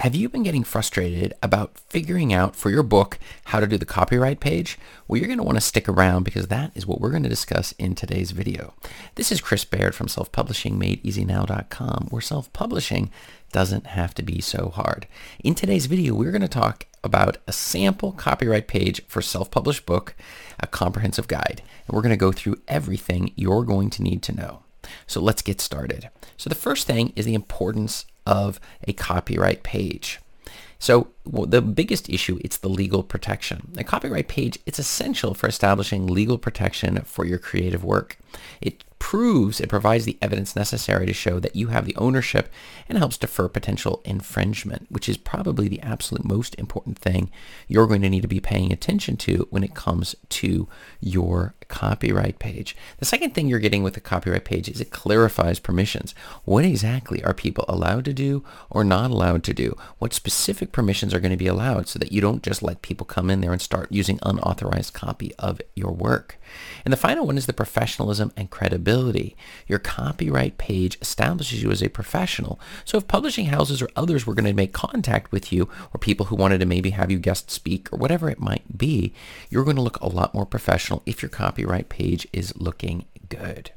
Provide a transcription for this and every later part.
Have you been getting frustrated about figuring out for your book how to do the copyright page? Well, you're going to want to stick around because that is what we're going to discuss in today's video. This is Chris Baird from selfpublishingmadeeasynow.com where self-publishing doesn't have to be so hard. In today's video, we're going to talk about a sample copyright page for self-published book, a comprehensive guide. And we're going to go through everything you're going to need to know. So let's get started. So the first thing is the importance of a copyright page. So well, the biggest issue, it's the legal protection. A copyright page, it's essential for establishing legal protection for your creative work. It proves, it provides the evidence necessary to show that you have the ownership and helps defer potential infringement, which is probably the absolute most important thing you're going to need to be paying attention to when it comes to your copyright page. The second thing you're getting with the copyright page is it clarifies permissions. What exactly are people allowed to do or not allowed to do? What specific permissions are going to be allowed so that you don't just let people come in there and start using unauthorized copy of your work. And the final one is the professionalism and credibility. Your copyright page establishes you as a professional. So if publishing houses or others were going to make contact with you or people who wanted to maybe have you guest speak or whatever it might be, you're going to look a lot more professional if your copyright page is looking good.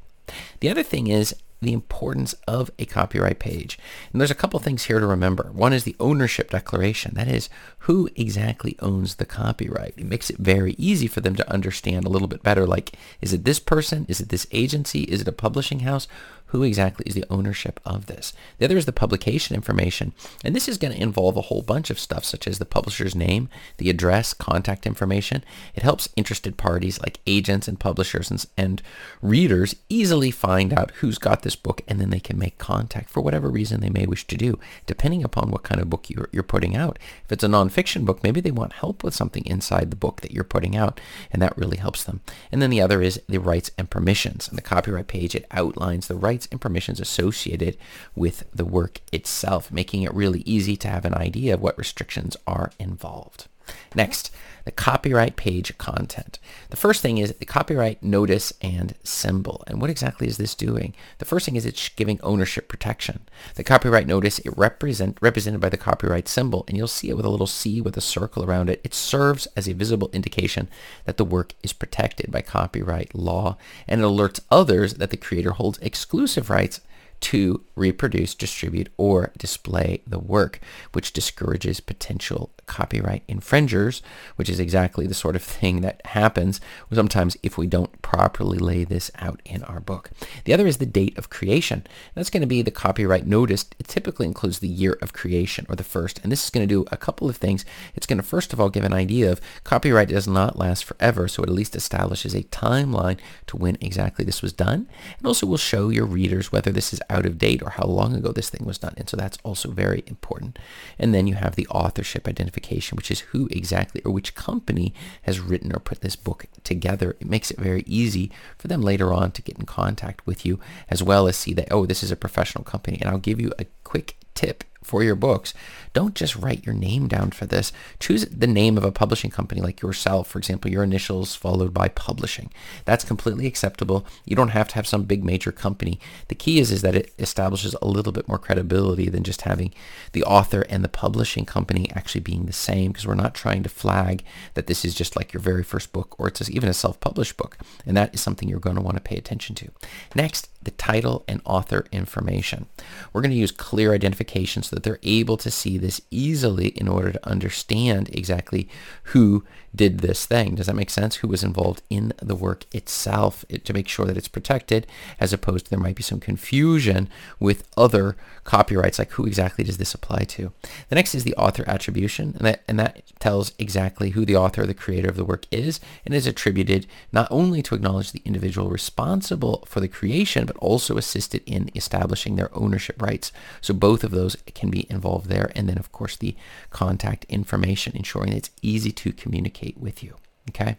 The other thing is the importance of a copyright page. And there's a couple things here to remember. One is the ownership declaration. That is, who exactly owns the copyright? It makes it very easy for them to understand a little bit better, like, is it this person? Is it this agency? Is it a publishing house? Who exactly is the ownership of this. The other is the publication information, and this is going to involve a whole bunch of stuff such as the publisher's name, the address, contact information. It helps interested parties like agents and publishers and, and readers easily find out who's got this book, and then they can make contact for whatever reason they may wish to do, depending upon what kind of book you're, you're putting out. If it's a nonfiction book, maybe they want help with something inside the book that you're putting out, and that really helps them. And then the other is the rights and permissions. On the copyright page, it outlines the rights rights and permissions associated with the work itself, making it really easy to have an idea of what restrictions are involved. Next, the copyright page content. The first thing is the copyright notice and symbol. And what exactly is this doing? The first thing is it's giving ownership protection. The copyright notice, it represent, represented by the copyright symbol, and you'll see it with a little C with a circle around it. It serves as a visible indication that the work is protected by copyright law, and it alerts others that the creator holds exclusive rights to reproduce, distribute, or display the work, which discourages potential copyright infringers, which is exactly the sort of thing that happens sometimes if we don't properly lay this out in our book. The other is the date of creation. That's going to be the copyright notice. It typically includes the year of creation or the first, and this is going to do a couple of things. It's going to first of all give an idea of copyright does not last forever, so it at least establishes a timeline to when exactly this was done, and also will show your readers whether this is out of date or how long ago this thing was done, and so that's also very important. And then you have the authorship identification which is who exactly or which company has written or put this book together. It makes it very easy for them later on to get in contact with you as well as see that, oh, this is a professional company. And I'll give you a quick tip for your books, don't just write your name down for this. Choose the name of a publishing company like yourself, for example, your initials followed by publishing. That's completely acceptable. You don't have to have some big major company. The key is, is that it establishes a little bit more credibility than just having the author and the publishing company actually being the same because we're not trying to flag that this is just like your very first book or it's even a self-published book. And that is something you're going to want to pay attention to. Next, the title and author information. We're going to use clear identification so that they're able to see this easily in order to understand exactly who did this thing. Does that make sense? Who was involved in the work itself it, to make sure that it's protected as opposed to there might be some confusion with other copyrights like who exactly does this apply to. The next is the author attribution and that, and that tells exactly who the author or the creator of the work is and is attributed not only to acknowledge the individual responsible for the creation but also assisted in establishing their ownership rights. So both of those can be involved there and then of course the contact information ensuring it's easy to communicate with you. Okay.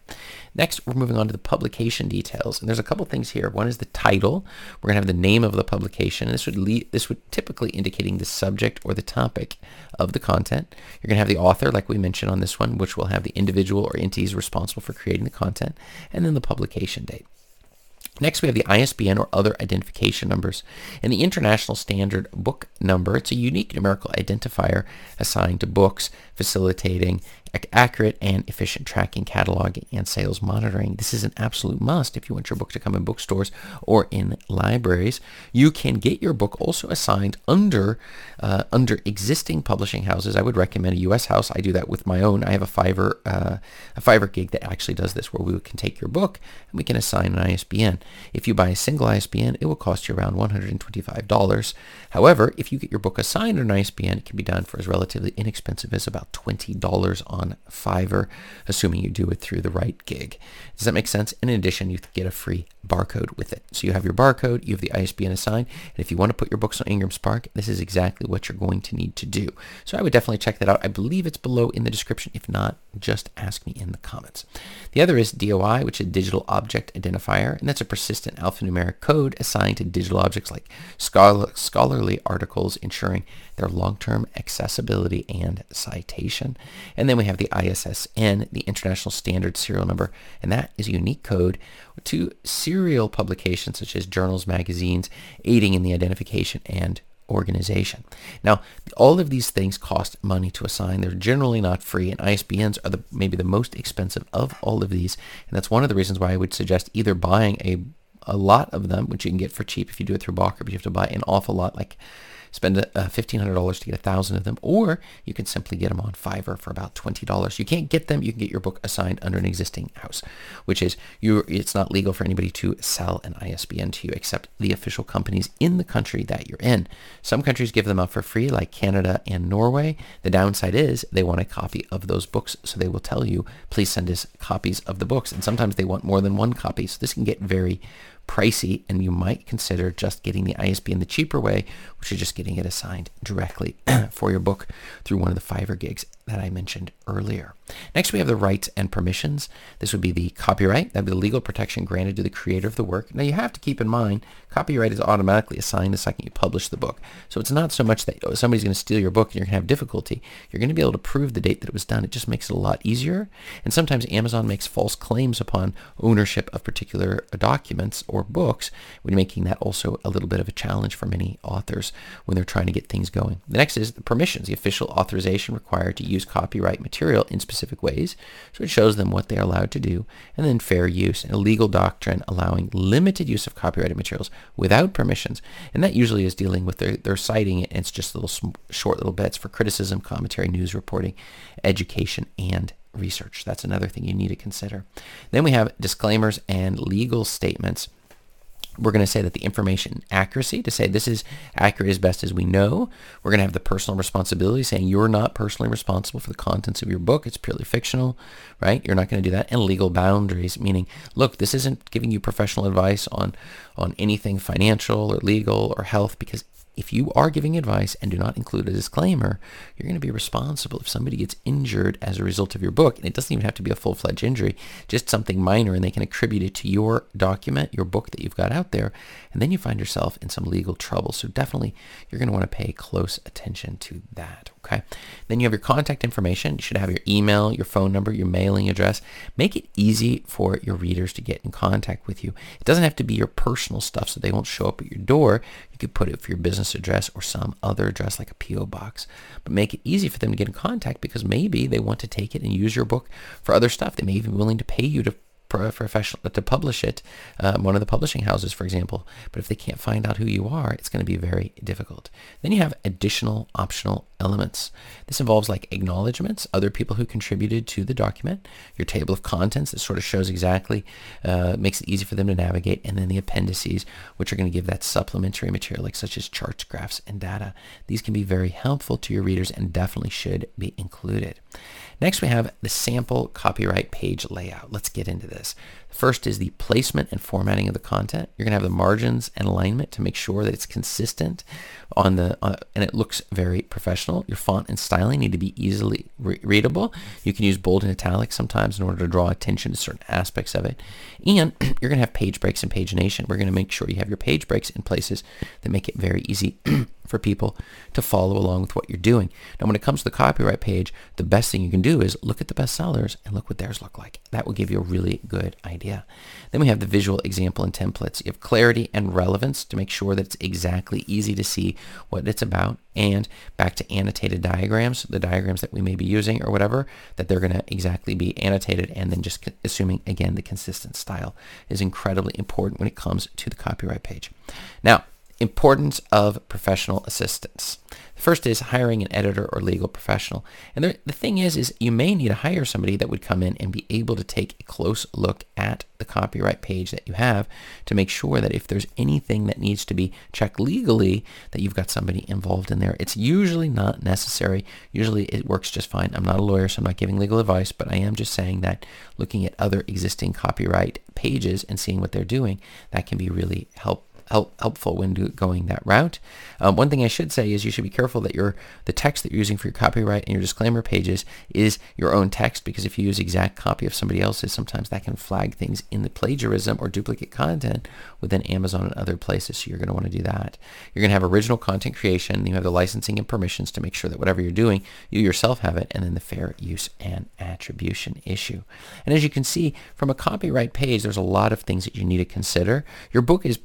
Next, we're moving on to the publication details, and there's a couple things here. One is the title. We're gonna have the name of the publication. This would lead, this would typically indicating the subject or the topic of the content. You're gonna have the author, like we mentioned on this one, which will have the individual or entities responsible for creating the content, and then the publication date. Next, we have the ISBN or other identification numbers. And the International Standard Book Number, it's a unique numerical identifier assigned to books, facilitating accurate and efficient tracking, cataloging, and sales monitoring. This is an absolute must if you want your book to come in bookstores or in libraries. You can get your book also assigned under uh, under existing publishing houses. I would recommend a U.S. house. I do that with my own. I have a Fiverr uh, a Fiverr gig that actually does this, where we can take your book and we can assign an ISBN. If you buy a single ISBN, it will cost you around $125. However, if you get your book assigned an ISBN, it can be done for as relatively inexpensive as about $20 on Fiverr, assuming you do it through the right gig. Does that make sense? In addition, you get a free barcode with it. So you have your barcode, you have the ISBN assigned, and if you want to put your books on Ingram Spark, this is exactly what you're going to need to do. So I would definitely check that out. I believe it's below in the description. If not, just ask me in the comments. The other is DOI, which is Digital Object Identifier, and that's a persistent alphanumeric code assigned to digital objects like scholarly articles, ensuring their long-term accessibility and citation. And then we have the ISSN, the International Standard Serial Number, and that is a unique code to serial publications such as journals, magazines, aiding in the identification and organization. Now, all of these things cost money to assign. They're generally not free, and ISBNs are the, maybe the most expensive of all of these. And that's one of the reasons why I would suggest either buying a a lot of them, which you can get for cheap if you do it through Bowker, but you have to buy an awful lot, like spend uh, $1,500 to get a thousand of them, or you can simply get them on Fiverr for about $20. You can't get them. You can get your book assigned under an existing house, which is you. It's not legal for anybody to sell an ISBN to you except the official companies in the country that you're in. Some countries give them out for free, like Canada and Norway. The downside is they want a copy of those books, so they will tell you, please send us copies of the books. And sometimes they want more than one copy, so this can get very pricey and you might consider just getting the ISBN in the cheaper way, which is just getting it assigned directly for your book through one of the Fiverr gigs that I mentioned earlier. Next, we have the rights and permissions. This would be the copyright. That would be the legal protection granted to the creator of the work. Now, you have to keep in mind, copyright is automatically assigned the second you publish the book. So it's not so much that oh, somebody's going to steal your book and you're going to have difficulty. You're going to be able to prove the date that it was done. It just makes it a lot easier. And sometimes Amazon makes false claims upon ownership of particular uh, documents or books, making that also a little bit of a challenge for many authors when they're trying to get things going. The next is the permissions, the official authorization required to use use copyright material in specific ways. So it shows them what they're allowed to do. And then fair use, a legal doctrine allowing limited use of copyrighted materials without permissions. And that usually is dealing with their, their citing it. And it's just little short little bits for criticism, commentary, news reporting, education, and research. That's another thing you need to consider. Then we have disclaimers and legal statements we're going to say that the information accuracy to say this is accurate as best as we know. We're going to have the personal responsibility saying you're not personally responsible for the contents of your book. It's purely fictional, right? You're not going to do that. And legal boundaries, meaning, look, this isn't giving you professional advice on, on anything financial or legal or health because if you are giving advice and do not include a disclaimer, you're going to be responsible if somebody gets injured as a result of your book. And it doesn't even have to be a full-fledged injury, just something minor, and they can attribute it to your document, your book that you've got out there, and then you find yourself in some legal trouble. So definitely you're going to want to pay close attention to that. Okay. Then you have your contact information. You should have your email, your phone number, your mailing address. Make it easy for your readers to get in contact with you. It doesn't have to be your personal stuff so they won't show up at your door. You could put it for your business address or some other address like a P.O. box. But make it easy for them to get in contact because maybe they want to take it and use your book for other stuff. They may even be willing to pay you to professional to publish it, um, one of the publishing houses, for example. But if they can't find out who you are, it's going to be very difficult. Then you have additional optional elements. This involves like acknowledgments, other people who contributed to the document, your table of contents that sort of shows exactly, uh, makes it easy for them to navigate, and then the appendices, which are going to give that supplementary material like such as charts, graphs, and data. These can be very helpful to your readers and definitely should be included. Next, we have the sample copyright page layout. Let's get into this. First is the placement and formatting of the content. You're going to have the margins and alignment to make sure that it's consistent on the uh, and it looks very professional. Your font and styling need to be easily re- readable. You can use bold and italic sometimes in order to draw attention to certain aspects of it. And you're going to have page breaks and pagination. We're going to make sure you have your page breaks in places that make it very easy for people to follow along with what you're doing. Now, when it comes to the copyright page, the best thing you can do is look at the bestsellers and look what theirs look like. That will give you a really good idea. Then we have the visual example and templates. You have clarity and relevance to make sure that it's exactly easy to see what it's about. And back to annotated diagrams, the diagrams that we may be using or whatever, that they're going to exactly be annotated and then just assuming, again, the consistent style is incredibly important when it comes to the copyright page. Now, Importance of professional assistance. The first is hiring an editor or legal professional. And the, the thing is, is you may need to hire somebody that would come in and be able to take a close look at the copyright page that you have to make sure that if there's anything that needs to be checked legally, that you've got somebody involved in there. It's usually not necessary. Usually it works just fine. I'm not a lawyer, so I'm not giving legal advice, but I am just saying that looking at other existing copyright pages and seeing what they're doing, that can be really helpful help, helpful when do, going that route. Um, one thing I should say is you should be careful that your the text that you're using for your copyright and your disclaimer pages is your own text because if you use exact copy of somebody else's, sometimes that can flag things in the plagiarism or duplicate content within Amazon and other places. So you're going to want to do that. You're going to have original content creation. You have the licensing and permissions to make sure that whatever you're doing, you yourself have it, and then the fair use and attribution issue. And as you can see from a copyright page, there's a lot of things that you need to consider. Your book is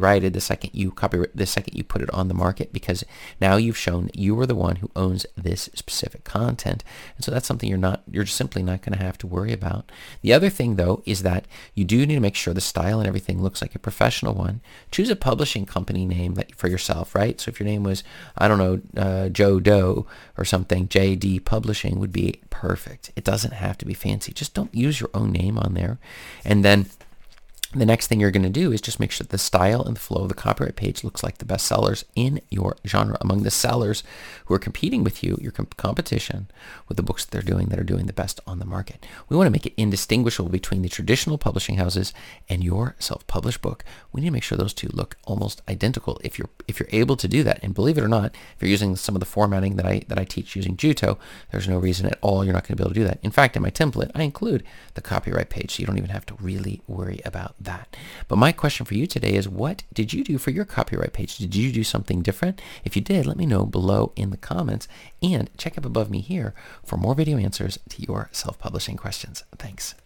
copyrighted the second you copyright the second you put it on the market because now you've shown that you are the one who owns this specific content. And so that's something you're not, you're simply not going to have to worry about. The other thing though is that you do need to make sure the style and everything looks like a professional one. Choose a publishing company name for yourself, right? So if your name was, I don't know, uh, Joe Doe or something, JD Publishing would be perfect. It doesn't have to be fancy. Just don't use your own name on there. And then the next thing you're going to do is just make sure the style and the flow of the copyright page looks like the best sellers in your genre among the sellers who are competing with you, your comp- competition with the books that they're doing that are doing the best on the market. We want to make it indistinguishable between the traditional publishing houses and your self-published book. We need to make sure those two look almost identical. If you're if you're able to do that, and believe it or not, if you're using some of the formatting that I that I teach using Jutoh, there's no reason at all you're not going to be able to do that. In fact, in my template, I include the copyright page, so you don't even have to really worry about that. But my question for you today is what did you do for your copyright page? Did you do something different? If you did, let me know below in the comments and check up above me here for more video answers to your self-publishing questions. Thanks.